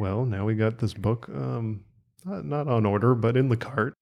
Well, now we got this book, um, not, not on order, but in the cart.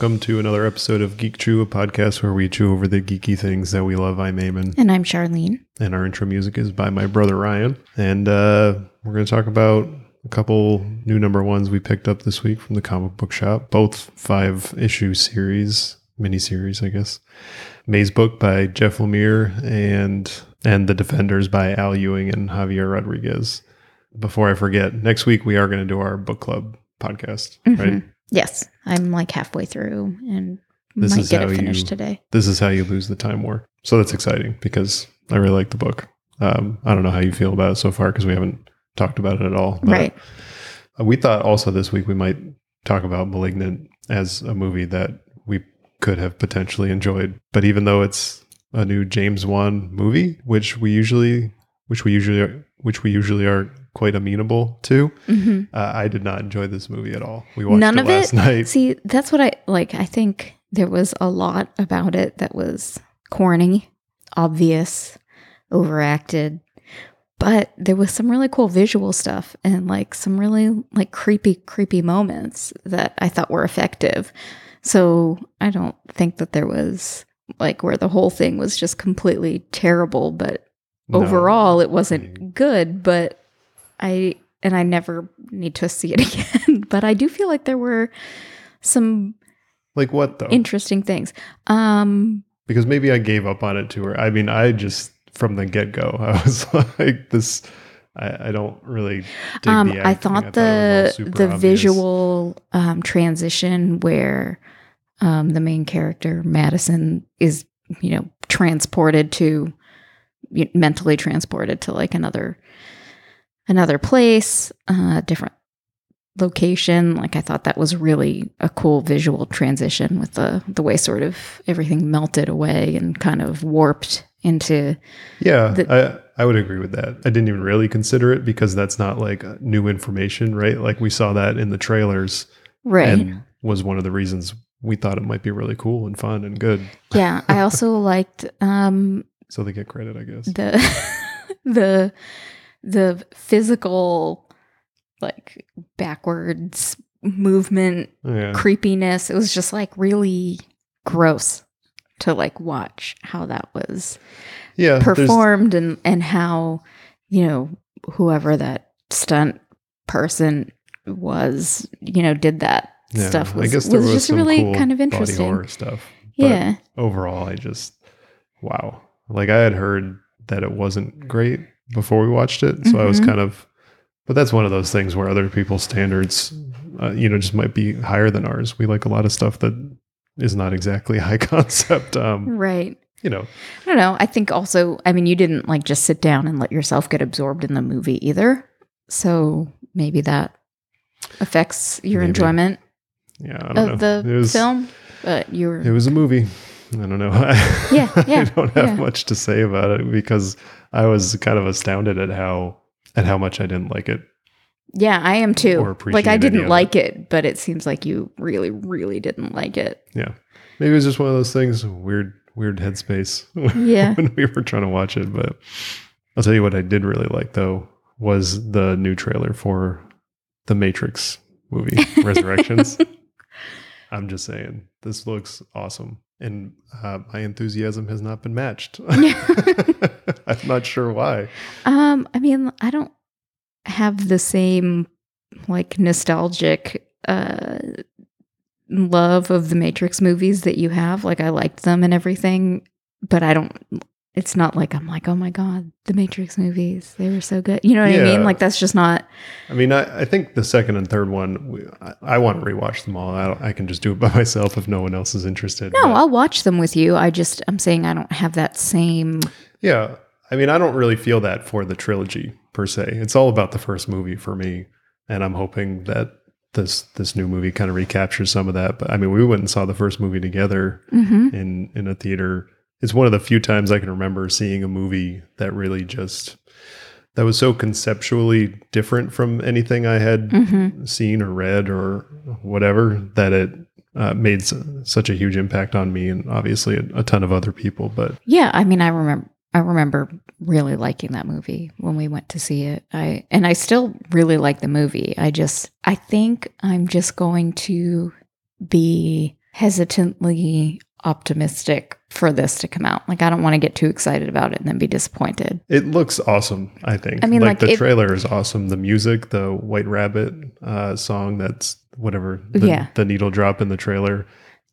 Welcome to another episode of Geek Chew, a podcast where we chew over the geeky things that we love. I'm Eamon, And I'm Charlene. and our intro music is by my brother Ryan. And uh, we're going to talk about a couple new number ones we picked up this week from the comic book shop, both five issue series, miniseries, I guess. Maze Book by Jeff Lemire and and The Defenders by Al Ewing and Javier Rodriguez. Before I forget, next week we are going to do our book club podcast, right? Yes, I'm like halfway through and This might get it finished you- today. this is how you lose the time war. So that's exciting because I really like the book. Um, I don't know how you feel about it so far because we haven't talked about it at all. but, Right. uh, we thought also this week we might talk about *Malignant* as a movie that we could have potentially enjoyed. But even though it's a new James Wan movie, which we usually, which we usually, are, which we usually are quite amenable to, hmm uh, I did not enjoy this movie at all. We watched None it of last it. night. See, that's what I like. I think there was a lot about it that was corny, obvious, overacted, but there was some really cool visual stuff and like some really like creepy, creepy moments that I thought were effective. So I don't think that there was like where the whole thing was just completely terrible, but No. overall it wasn't good but i and i never need to see it again but i do feel like there were some like what though? interesting things um because maybe I gave up on it to her. I mean, I just from the get go, I was like, this. I, I don't really. Dig um i thought it the super the obvious. visual um transition where um the main character madison is you know transported to mentally transported to like another another place uh different location like i thought that was really a cool visual transition with the the way sort of everything melted away and kind of warped into Yeah, the- I I would agree with that. I didn't even really consider it because that's not like new information, right? Like we saw that in the trailers, right and was one of the reasons we thought it might be really cool and fun and good. yeah i also liked um So they get credit, I guess. the the the physical like backwards movement Yeah, creepiness it was just like really gross to like watch how that was yeah. performed and and how you know whoever that stunt person was you know did that yeah, stuff was, I guess there was was, just some really cool kind of body interesting horror stuff. but- yeah overall, I just wow. Like I had heard that it wasn't great before we watched it, so I was Mhm. kind of. But that's one of those things where other people's standards, uh, you know, just might be higher than ours. We like a lot of stuff that is not exactly high concept. Um, right you know, I don't know. I think also, I mean, you didn't like just sit down and let yourself get absorbed in the movie either. So maybe that affects your Maybe. enjoyment yeah, I don't of know. the it was, film. But you were, It was a movie. I don't know. Yeah, yeah, I don't have yeah. much to say about it because I was kind of astounded at how at how much I didn't like it. yeah, I am too. Like I didn't of it. like it, but it seems like you really, really didn't like it. Yeah. Maybe it was just one of those things, weird, weird headspace Yeah. when we were trying to watch it. But I'll tell you what I did really like though was the new trailer for the Matrix movie, Resurrections. I'm just saying, this looks awesome. And uh, my enthusiasm has not been matched. I'm not sure why. Um, I mean, I don't have the same like nostalgic uh love of the Matrix movies that you have. Like I liked them and everything, but I don't it's not like I'm like, oh my god, the Matrix movies, they were so good. You know what I mean? Like that's just not. I mean, I, I think the second and third one, we, I, I want to rewatch them all. I, I can just do it by myself if no one else is interested. No, but- I'll watch them with you. I just I'm saying I don't have that same. Yeah. I mean, I don't really feel that for the trilogy per se. It's all about the first movie for me. and I'm hoping that this this new movie kind of recaptures some of that. But I mean, we went and saw the first movie together hmm in in a theater. It's one of the few times I can remember seeing a movie that really just that was so conceptually different from anything I had hmm seen or read or whatever that it uh, made s- such a huge impact on me and obviously a, a ton of other people. But Yeah, I mean, I remember. I remember really liking that movie when we went to see it. I and I still really like the movie. I just I think I'm just going to be hesitantly optimistic for this to come out. Like I don't want to get too excited about it and then be disappointed. it looks awesome. I think. I mean, like, the it- trailer is awesome. The music, the White Rabbit uh, song, that's whatever. The, Yeah. the needle drop in the trailer,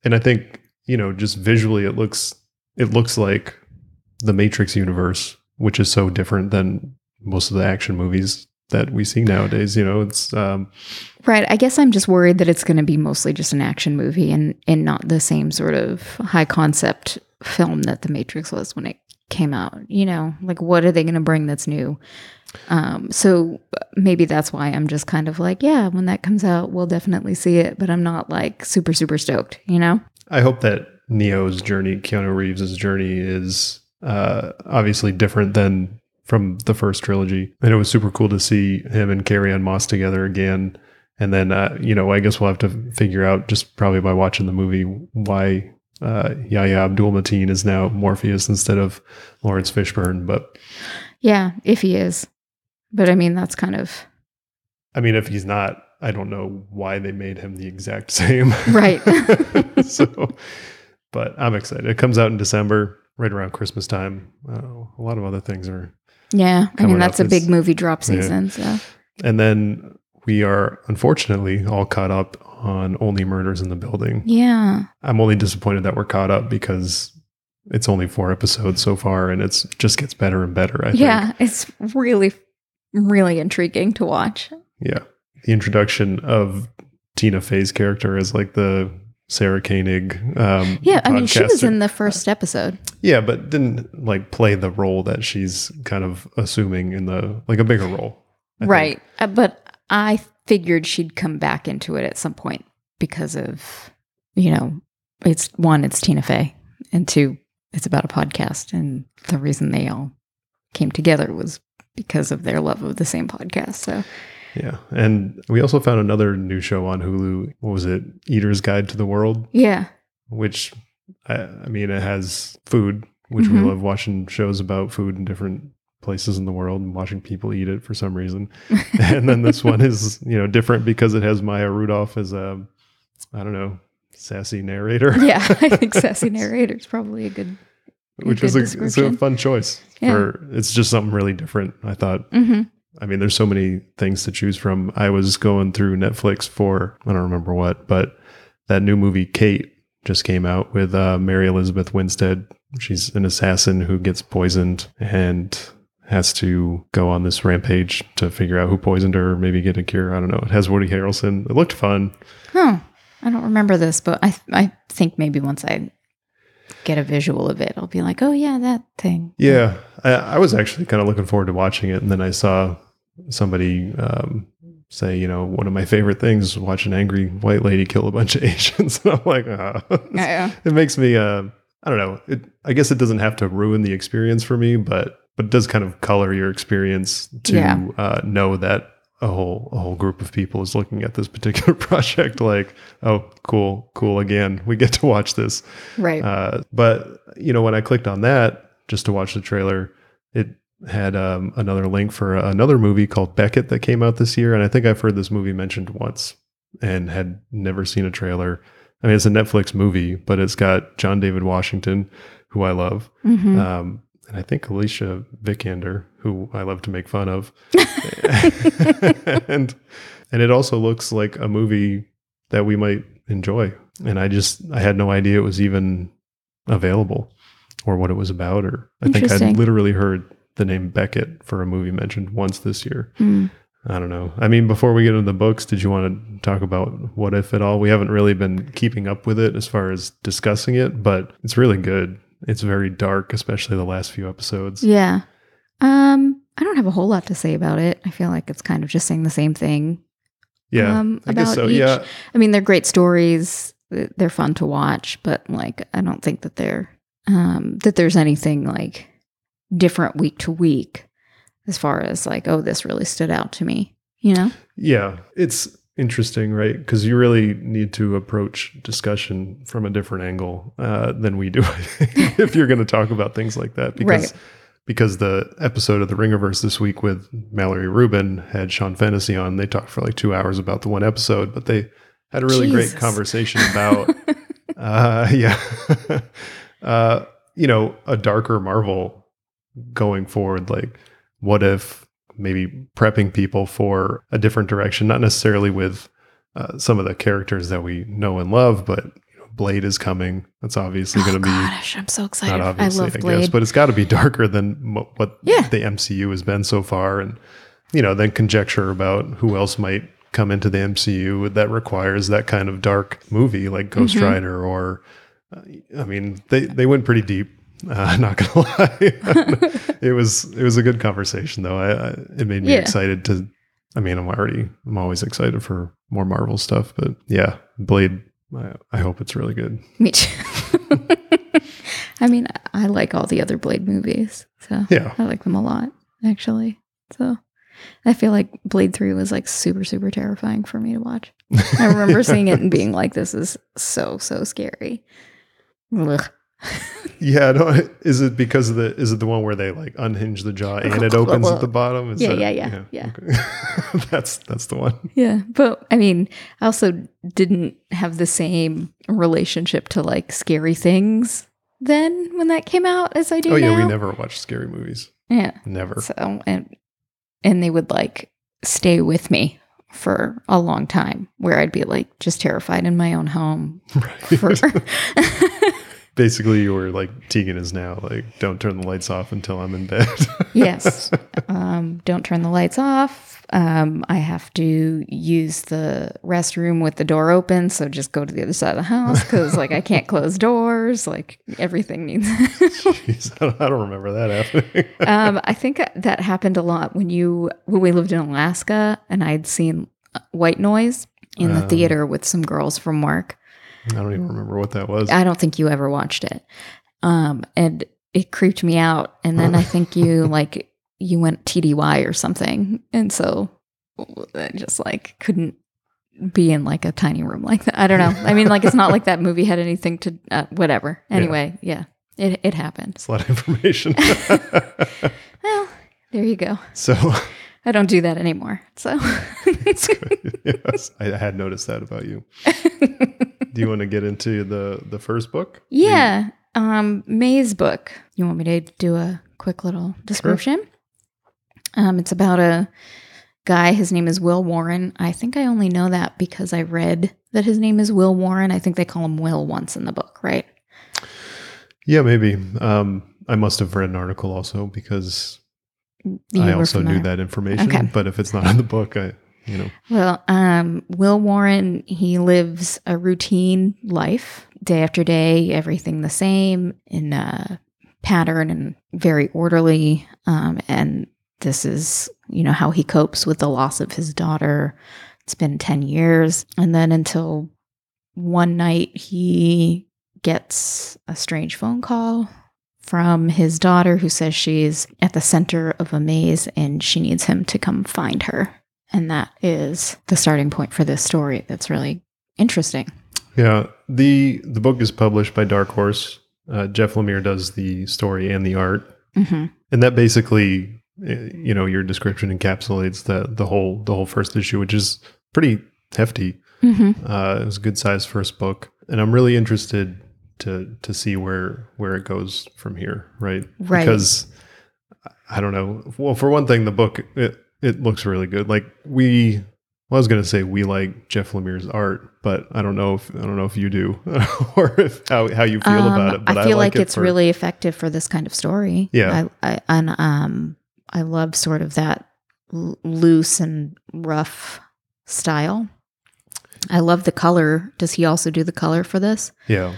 and I think you know just visually it looks it looks like the Matrix universe, which is so different than most of the action movies that we see nowadays. You know, it's um, Right. I guess I'm just worried that it's going to be mostly just an action movie and and not the same sort of high concept film that The Matrix was when it came out. You know, like what are they going to bring that's new? Um, so maybe that's why I'm just kind of like, yeah, when that comes out, we'll definitely see it, but I'm not like super super stoked. You know? I hope that Neo's journey, Keanu Reeves' journey, is uh, obviously different than from the first trilogy. And it was super cool to see him and Carrie Ann Moss together again. And then, uh, you know, I guess we'll have to figure out just probably by watching the movie why uh, Yahya Abdul Mateen is now Morpheus instead of Laurence Fishburne. But Yeah, if he is. But I mean, that's kind of I mean, if he's not, I don't know why they made him the exact same. Right. so, but I'm excited. It comes out in December, right around Christmas time. Uh, a lot of other things are. Yeah. I mean, that's a big movie drop yeah. season. So And then we are unfortunately all caught up on Only Murders in the Building. yeah, I'm only disappointed that we're caught up because it's only four episodes so far and it's just gets better and better. I think. yeah, it's really really intriguing to watch. Yeah. The introduction of Tina Fey's character as like the Sarah Koenig. Um, Yeah, I mean, she was in the first episode. Yeah, but didn't like play the role that she's kind of assuming in the like a bigger role. I right. Uh, but I figured she'd come back into it at some point because of, you know, it's one, it's Tina Fey, and two, it's about a podcast. And the reason they all came together was because of their love of the same podcast. So, Yeah. And we also found another new show on Hulu. What was it? Eater's Guide to the World, yeah. which I, I mean, it has food, which Mhm. we love watching shows about food in different places in the world and watching people eat it for some reason. and then this one is, you know, different because it has Maya Rudolph as a, I don't know, sassy narrator. yeah, I think sassy narrator is probably a good. which was a, a fun choice Yeah. for it's just something really different i thought hmm i mean there's so many things to choose from. I was going through netflix for i don't remember what but that new movie kate just came out with uh, mary elizabeth winstead. She's an assassin who gets poisoned and has to go on this rampage to figure out who poisoned her maybe get a cure. I don't know. It has woody harrelson. It looked fun. Huh. I don't remember this, but I I think maybe once I get a visual of it, I'll be like, oh yeah, that thing. Yeah, I, I was actually kind of looking forward to watching it, and then I saw somebody um, say, you know, one of my favorite things is watch an angry white lady kill a bunch of Asians, and I'm like, ah. Yeah. it makes me, uh, I don't know. It, I guess it doesn't have to ruin the experience for me, but but it does kind of color your experience to Yeah. uh, know that a whole a whole group of people is looking at this particular project like, oh, cool, cool again. We get to watch this. Right. Uh, but you know, when I clicked on that just to watch the trailer, it had um, another link for another movie called Beckett that came out this year, and I think I've heard this movie mentioned once and had never seen a trailer. I mean, it's a Netflix movie, but it's got John David Washington, who I love, Mhm. um, and I think Alicia Vikander, who I love to make fun of, and and it also looks like a movie that we might enjoy. And I just I had no idea it was even available or what it was about. Or I think I'd literally heard the name Beckett for a movie mentioned once this year. Mm. I don't know. I mean, before we get into the books, did you want to talk about what if at all? We haven't really been keeping up with it as far as discussing it, but it's really good. It's very dark, especially the last few episodes. Yeah. Um, I don't have a whole lot to say about it. I feel like it's kind of just saying the same thing Yeah, um, I guess about so. each. Yeah, I mean, they're great stories. They're fun to watch, but like, I don't think that they're um, that there's anything like different week to week as far as like, oh, this really stood out to me. You know? yeah. It's interesting, right? Because you really need to approach discussion from a different angle uh, than we do I think, if you're going to talk about things like that. Because Right. because the episode of the Ringerverse this week with Mallory Rubin had Sean Fennessy on. They talked for like two hours about the one episode, but they had a really Jesus. great conversation about uh yeah uh you know a darker marvel going forward like what if maybe prepping people for a different direction not necessarily with uh, some of the characters that we know and love but you know, blade is coming that's obviously oh going to be gosh, I'm so excited. not I obviously, I, love guess, Blade. but it's got to be darker than what Yeah. the MCU has been so far, and you know, then conjecture about who else might come into the MCU that requires that kind of dark movie, like Ghost Mhm. Rider, or uh, I mean, they they went pretty deep. Uh, not gonna lie, it was it was a good conversation though. I, I it made me Yeah. excited to. I mean, I'm already I'm always excited for more Marvel stuff, but yeah, Blade. I, I hope it's really good. Me too. I mean, I like all the other Blade movies, so Yeah, I like them a lot, actually. So I feel like Blade 3 was like super, super terrifying for me to watch. I remember seeing it and being like, this is so, so scary. Ugh. Yeah, no, is it because of the is it the one where they like unhinge the jaw and it opens at the bottom? Is Yeah, that- yeah, yeah, okay. that's that's the one. Yeah. But I mean, I also didn't have the same relationship to like scary things then when that came out as I do Oh yeah, we never watched scary movies. Yeah. Never. So and and they would like stay with me for a long time where I'd be like just terrified in my own home Right. for Basically, you were like Tegan is now. Like, don't turn the lights off until I'm in bed. yes. Um, don't turn the lights off. Um, I have to use the restroom with the door open, so just go to the other side of the house because like I can't close doors. Like everything needs. Jeez, I don't, I don't remember that happening. um, I think that happened a lot when you when we lived in Alaska and I'd seen uh, White Noise in the Um. theater with some girls from work. I don't even remember what that was. I don't think you ever watched it. Um, and it creeped me out. And then I think you like you went TDY or something, and so I just like couldn't be in like a tiny room like that. I don't know. I mean, like it's not like that movie had anything to uh, whatever. Anyway, yeah, it it happened. It's a lot of information. Well, there you go. so I don't do that anymore. So it's good. Yes, I had noticed that about you. Do you want to get into the the first book? Yeah. Um, Maze Book. You want me to do a quick little description? Um, it's about a guy. His name is Will Warren. I think I only know that because I read that his name is Will Warren. I think they call him Will once in the book, right? Yeah, maybe. Um, I must have read an article also because You I also knew that information. Okay. But if it's not in the book, I, you know, Well, um, Will Warren, he lives a routine life, day after day, everything the same in a pattern and very orderly. Um, and this is, you know, how he copes with the loss of his daughter. It's been 10 years. And then until one night, he gets a strange phone call from his daughter who says she's at the center of a maze and she needs him to come find her. And that is the starting point for this story. That's really interesting. yeah. the The book is published by Dark Horse. Uh, Jeff Lemire does the story and the art, hmm and that basically, eh, you know, your description encapsulates the the whole the whole first issue, which is pretty hefty. hmm Uh, it was a good size first book, and I'm really interested to to see where where it goes from here. Right, Right. Because I don't know. Well, for one thing, the book it it looks really good. Like we, well, I was gonna say we like Jeff Lemire's art, but I don't know if I don't know if you do or if how how you feel about it. But Um, I feel like, it it's for- really effective for this kind of story. Yeah. I, I and um I love sort of that l- loose and rough style. I love the color. Does he also do the color for this? yeah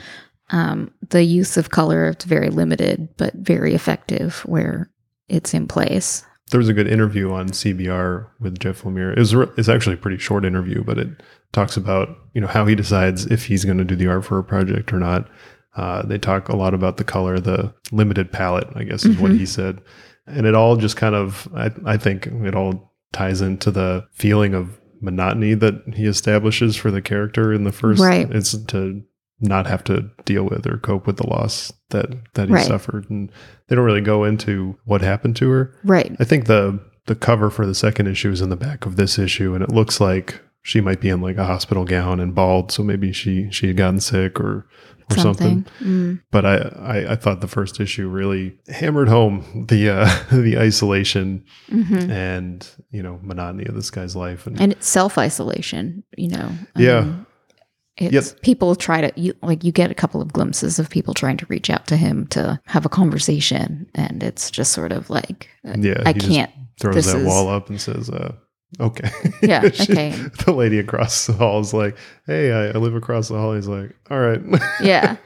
Um, the use of color it's very limited, but very effective where it's in place. There was a good interview on CBR with Jeff Lemire. It was it's actually a pretty short interview, but it talks about you know how he decides if he's going to do the art for a project or not. Uh, they talk a lot about the color, the limited palette, I guess is what Mhm. he said, and it all just kind of I, I think it all ties into the feeling of monotony that he establishes for the character in the first. Right. It's to not have to deal with or cope with the loss that that he Right. suffered, and they don't really go into what happened to her. Right. I think the the cover for the second issue is in the back of this issue, and it looks like she might be in like a hospital gown and bald, so maybe she she had gotten sick or or something. Something. Mm. But I, I I thought the first issue really hammered home the uh, the isolation hmm and you know monotony of this guy's life, and, And it's self isolation, you know. Yeah. Um, it's people try to you, like you get a couple of glimpses of people trying to reach out to him to have a conversation, and it's just sort of like uh, yeah, I he can't. throws that is- wall up and says, uh, "Okay, Yeah, She- okay. The lady across the hall is like, "Hey, I, I live across the hall." He's like, "All right." Yeah,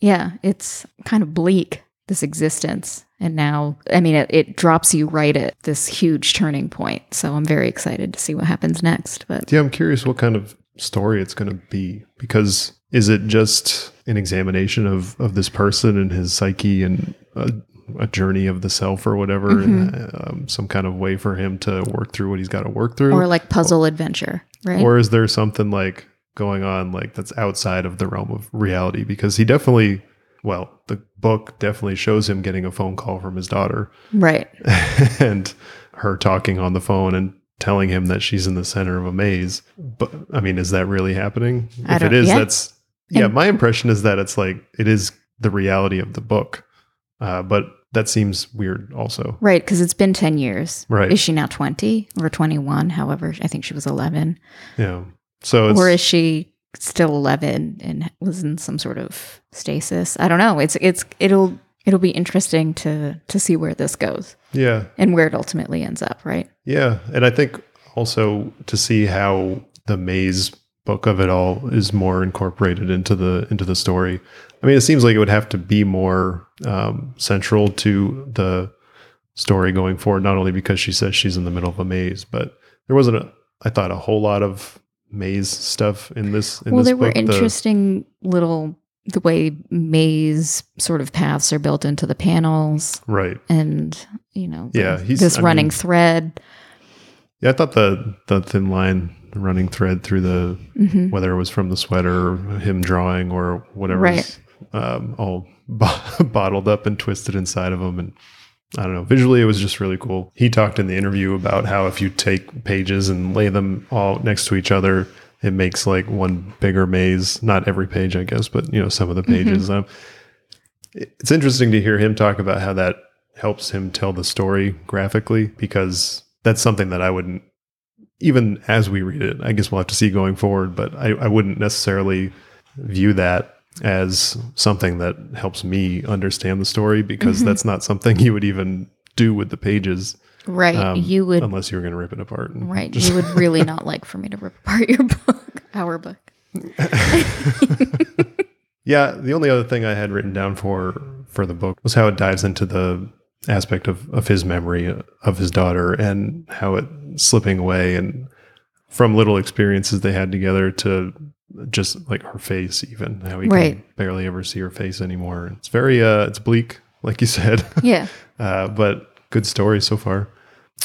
yeah. It's kind of bleak this existence, and now I mean it, it drops you right at this huge turning point. So I'm very excited to see what happens next. But Yeah, I'm curious what kind of story it's going to be because is it just an examination of of this person and his psyche and a, a journey of the self or whatever, and, um, some kind of way for him to work through what he's got to work through, or like puzzle adventure, right? or is there something like going on like that's outside of the realm of reality? Because he definitely, well, the book definitely shows him getting a phone call from his daughter right. and her talking on the phone and telling him that she's in the center of a maze. But I mean, is that really happening? I if it is, yeah. that's yeah. And- my impression is that it's like it is the reality of the book, uh, but that seems weird also. Right, because it's been 10 years. Right. Is she now 20 or 21? However, I think she was 11. Yeah. So it's or is she still 11 and was in some sort of stasis? I don't know. It's it's it'll it'll be interesting to to see where this goes yeah, and where it ultimately ends up, right? yeah, and I think also to see how the maze book of it all is more incorporated into the into the story. I mean, it seems like it would have to be more um, central to the story going forward. Not only because she says she's in the middle of a maze, but there wasn't a, I thought a whole lot of maze stuff in this. In well, this there were book. The- interesting little the way maze sort of paths are built into the panels right. and you know Yeah, he's- this I running mean- thread Yeah, I thought the the thin line running thread through the Mhm. whether it was from the sweater or him drawing or whatever, Right. um, all bo- bottled up and twisted inside of him. And I don't know, visually it was just really cool. He talked in the interview about how if you take pages and lay them all next to each other, it makes like one bigger maze. Not every page, I guess, but you know some of the pages. Um, it's interesting to hear him talk about how that helps him tell the story graphically because that's something that I wouldn't even as we read it. I guess we'll have to see going forward, but I, I wouldn't necessarily view that as something that helps me understand the story because Mhm. that's not something you would even do with the pages right um, you would unless you were going to rip it apart. right just- you would really not like for me to rip apart your book our book yeah, the only other thing I had written down for for the book was how it dives into the aspect of of his memory of his daughter and how it slipping away and from little experiences they had together to just like her face even how he can barely ever see her face anymore. It's very uh it's bleak like you said. yeah uh but good story so far.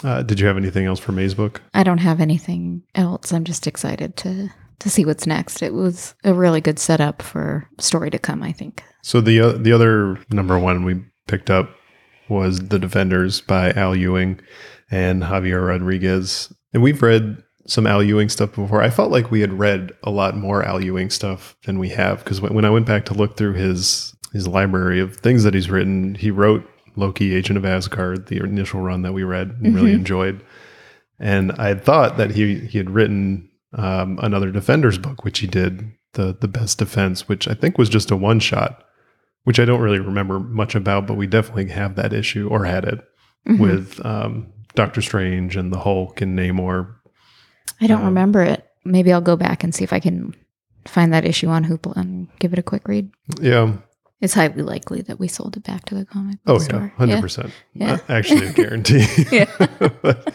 Uh, did you have anything else for Maze Book? I don't have anything else. I'm just excited to to see what's next. It was a really good setup for story to come, I think. So the uh, the other number one we picked up was The Defenders by Al Ewing and Javier Rodriguez. And we've read some Al Ewing stuff before. I felt like we had read a lot more Al Ewing stuff than we have because when, when I went back to look through his his library of things that he's written, he wrote Loki, Agent of Asgard, the initial run that we read and really Mhm. enjoyed. And I thought that he he had written um, another Defenders book, which he did, the the Best Defense, which I think was just a one shot, which I don't really remember much about, but we definitely have that issue or had it Mhm. with um, Doctor Strange and the Hulk and Namor. I don't um, remember it. Maybe I'll go back and see if I can find that issue on Hoopla and give it a quick read. Yeah, It's highly likely that we sold it back to the comic book Oh book yeah, hundred percent. Yeah. Actually, a guarantee. Yeah. but,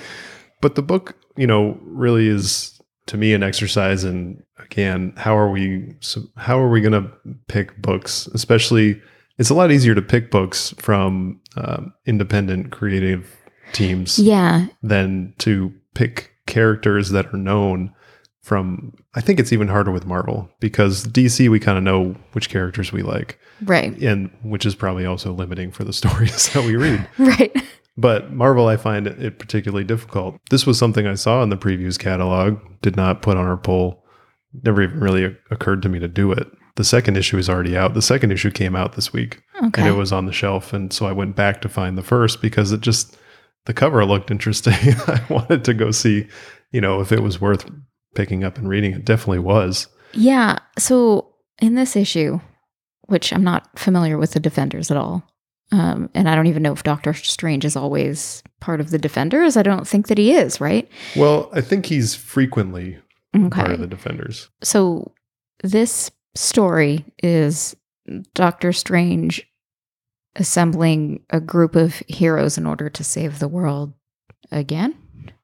but the book, you know, really is to me an exercise in again how are we how are we going to pick books? Especially, it's a lot easier to pick books from um, independent creative teams Yeah. than to pick characters that are known from. I think it's even harder with Marvel because DC we kind of know which characters we like, Right. and which is probably also limiting for the stories that we read. Right. But Marvel, I find it particularly difficult. This was something I saw in the previews catalog, did not put on our poll. Never even really occurred to me to do it. The second issue is already out. The second issue came out this week Okay. and it was on the shelf. And so I went back to find the first because it just, the cover looked interesting. I wanted to go see, you know, if it was worth picking up and reading. It definitely was. Yeah. So in this issue, which I'm not familiar with the Defenders at all, um, and I don't even know if Doctor Strange is always part of the Defenders. I don't think that he is, right? Well, I think he's frequently part of the Defenders. so this story is Doctor Strange assembling a group of heroes in order to save the world again.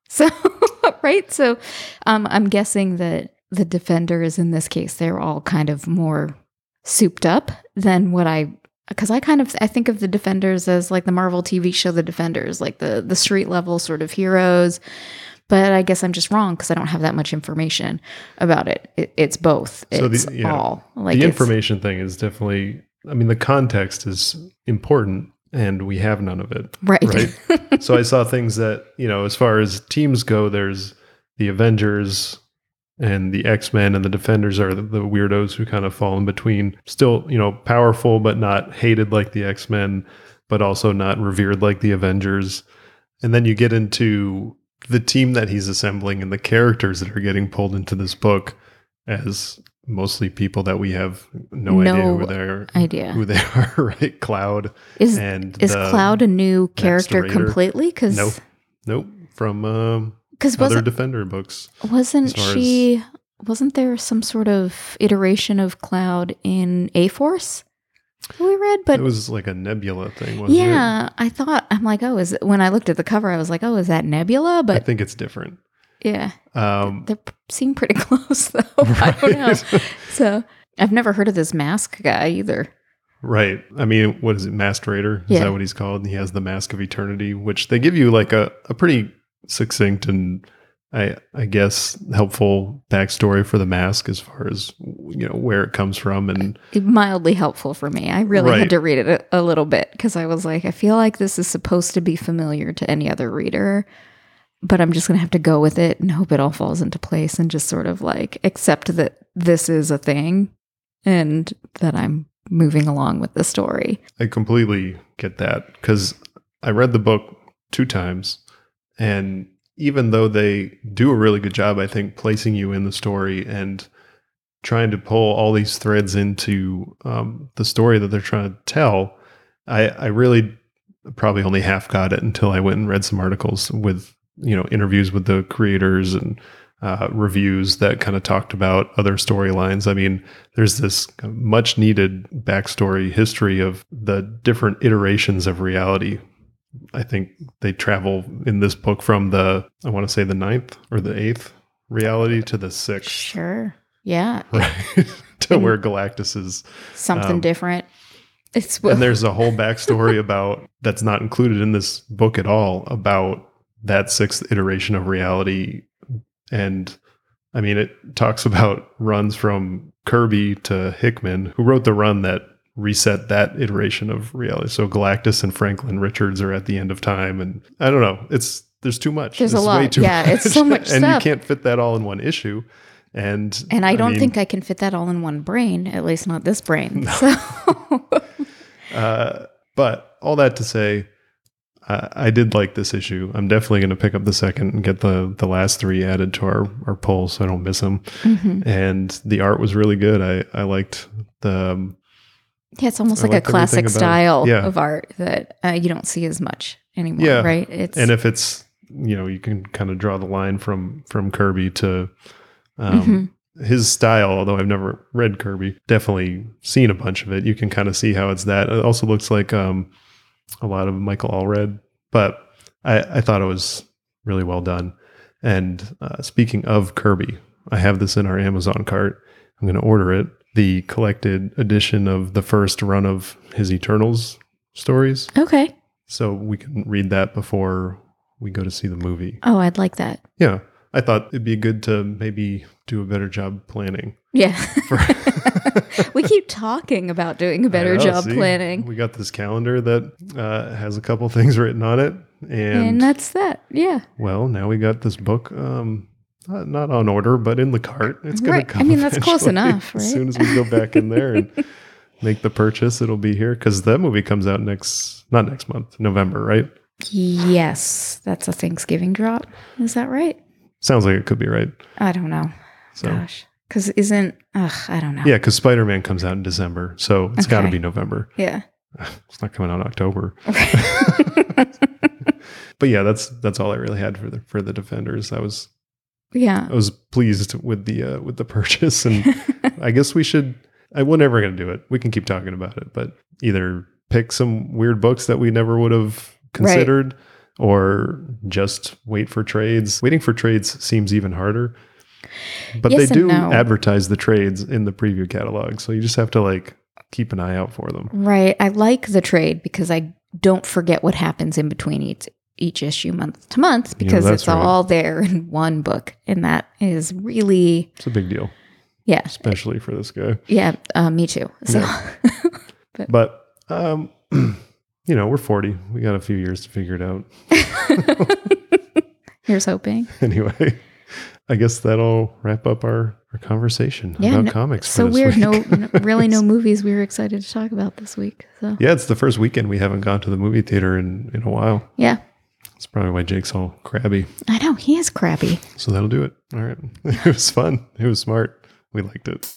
So, right? So, um, I'm guessing that the defenders in this case, they're all kind of more souped up than what I because I kind of I think of the defenders as like the Marvel TV show The Defenders, like the the street level sort of heroes. But I guess I'm just wrong because I don't have that much information about it. it it's both. So the- It's yeah. all like the information thing is definitely i mean the context is important and we have none of it right? right? so i saw things that you know as far as teams go there's the avengers and the x-men and the defenders are the, the weirdos who kind of fall in between still you know powerful but not hated like the x-men but also not revered like the avengers and then you get into the team that he's assembling and the characters that are getting pulled into this book as mostly people that we have no, idea who they're idea. who they are right cloud Is and is Cloud a new character completely? Because Nope. Nope. From um, because other Defender books. wasn't as she wasn't there some sort of iteration of Cloud in A Force? We read, but it was like a nebula thing, wasn't it? yeah, I thought I'm like, oh, is it, when I looked at the cover, I was like, oh, is that Nebula? But I think it's different. Yeah, Um, they seem pretty close though. I don't know. So I've never heard of this mask guy either. right. I mean, what is it? Masked Raider? Is Yeah. that what he's called? And He has the Mask of Eternity, which they give you like a, a pretty succinct and I I guess helpful backstory for the mask as far as you know where it comes from and mildly helpful for me. I really Right. had to read it a, a little bit because I was like, I feel like this is supposed to be familiar to any other reader, but I'm just going to have to go with it and hope it all falls into place and just sort of like accept that this is a thing and that I'm moving along with the story. I completely get that because I read the book two times, and even though they do a really good job, I think placing you in the story and trying to pull all these threads into um, the story that they're trying to tell, I, I really probably only half got it until I went and read some articles with you know interviews with the creators and uh, reviews that kind of talked about other storylines. I mean, there's this much needed backstory history of the different iterations of reality. I think they travel in this book from the, I want to say the ninth or the eighth reality to the sixth, Sure. Yeah. right? to And- where Galactus is. Something Um, different. It's And there's a whole backstory about that's not included in this book at all about that sixth iteration of reality. And I mean, it talks about runs from Kirby to Hickman, who wrote the run that reset that iteration of reality. So Galactus and Franklin Richards are at the end of time. And I don't know. It's there's too much. There's a It's lot. Yeah, it's so much and stuff. you can't fit that all in one issue. And and I don't mean, think I can fit that all in one brain, at least not this brain. So Uh, but all that to say, I, I did like this issue. I'm definitely going to pick up the second and get the the last three added to our our poll so I don't miss them. Mhm. And the art was really good. I I liked the um, Yeah, it's almost I like a classic style Yeah. of art that uh, you don't see as much anymore, Yeah. right? It's and if it's you know you can kind of draw the line from from Kirby to um, Mhm. his style, although I've never read Kirby, definitely seen a bunch of it. You can kind of see how it's that. It also looks like um, a lot of Michael Allred, but I, I thought it was really well done. And uh, speaking of Kirby, I have this in our Amazon cart. I'm going to order it. The collected edition of the first run of his Eternals stories. Okay. So we can read that before we go to see the movie. Oh, I'd like that. Yeah. I thought it'd be good to maybe do a better job planning. Yeah. we keep talking about doing a better know, job see? planning. We got this calendar that uh, has a couple things written on it. And, And that's that. Yeah. well, now we got this book, um, not, not on order, but in the cart. It's going Right. to come. I mean, that's close enough, As soon as we go back in there and make the purchase, it'll be here because that movie comes out next, not next month, November, right? Yes. That's a Thanksgiving drop. Is that right? Sounds like it could be right. I don't know. So, Gosh. Because isn't, ugh, I don't know. yeah, because Spider Man comes out in December. So it's got to be November. Yeah. It's not coming out in October. But yeah, that's that's all I really had for the for the defenders. I was yeah. I was pleased with the uh, with the purchase, and I guess we should. I we're never going to do it. We can keep talking about it, but either pick some weird books that we never would have considered, or just wait for trades. Waiting for trades seems even harder. But Yes they do no. advertise the trades in the preview catalog, so you just have to like keep an eye out for them. Right. I like the trade because I don't forget what happens in between each each issue month to month because that's it's right. all there in one book. And that is really It's a big deal, yeah. especially for this guy. Yeah. Uh, me too. So But um, you know, we're forty. We got a few years to figure it out. here's hoping. anyway, I guess that'll wrap up our, our conversation Yeah, about no- comics. for So this weird. week. No, no, really no movies we were excited to talk about this week. So yeah, it's the first weekend we haven't gone to the movie theater in, in a while. yeah. That's probably why Jake's all crabby. I know he is crabby. So that'll do it. All right. It was fun. It was smart. We liked it.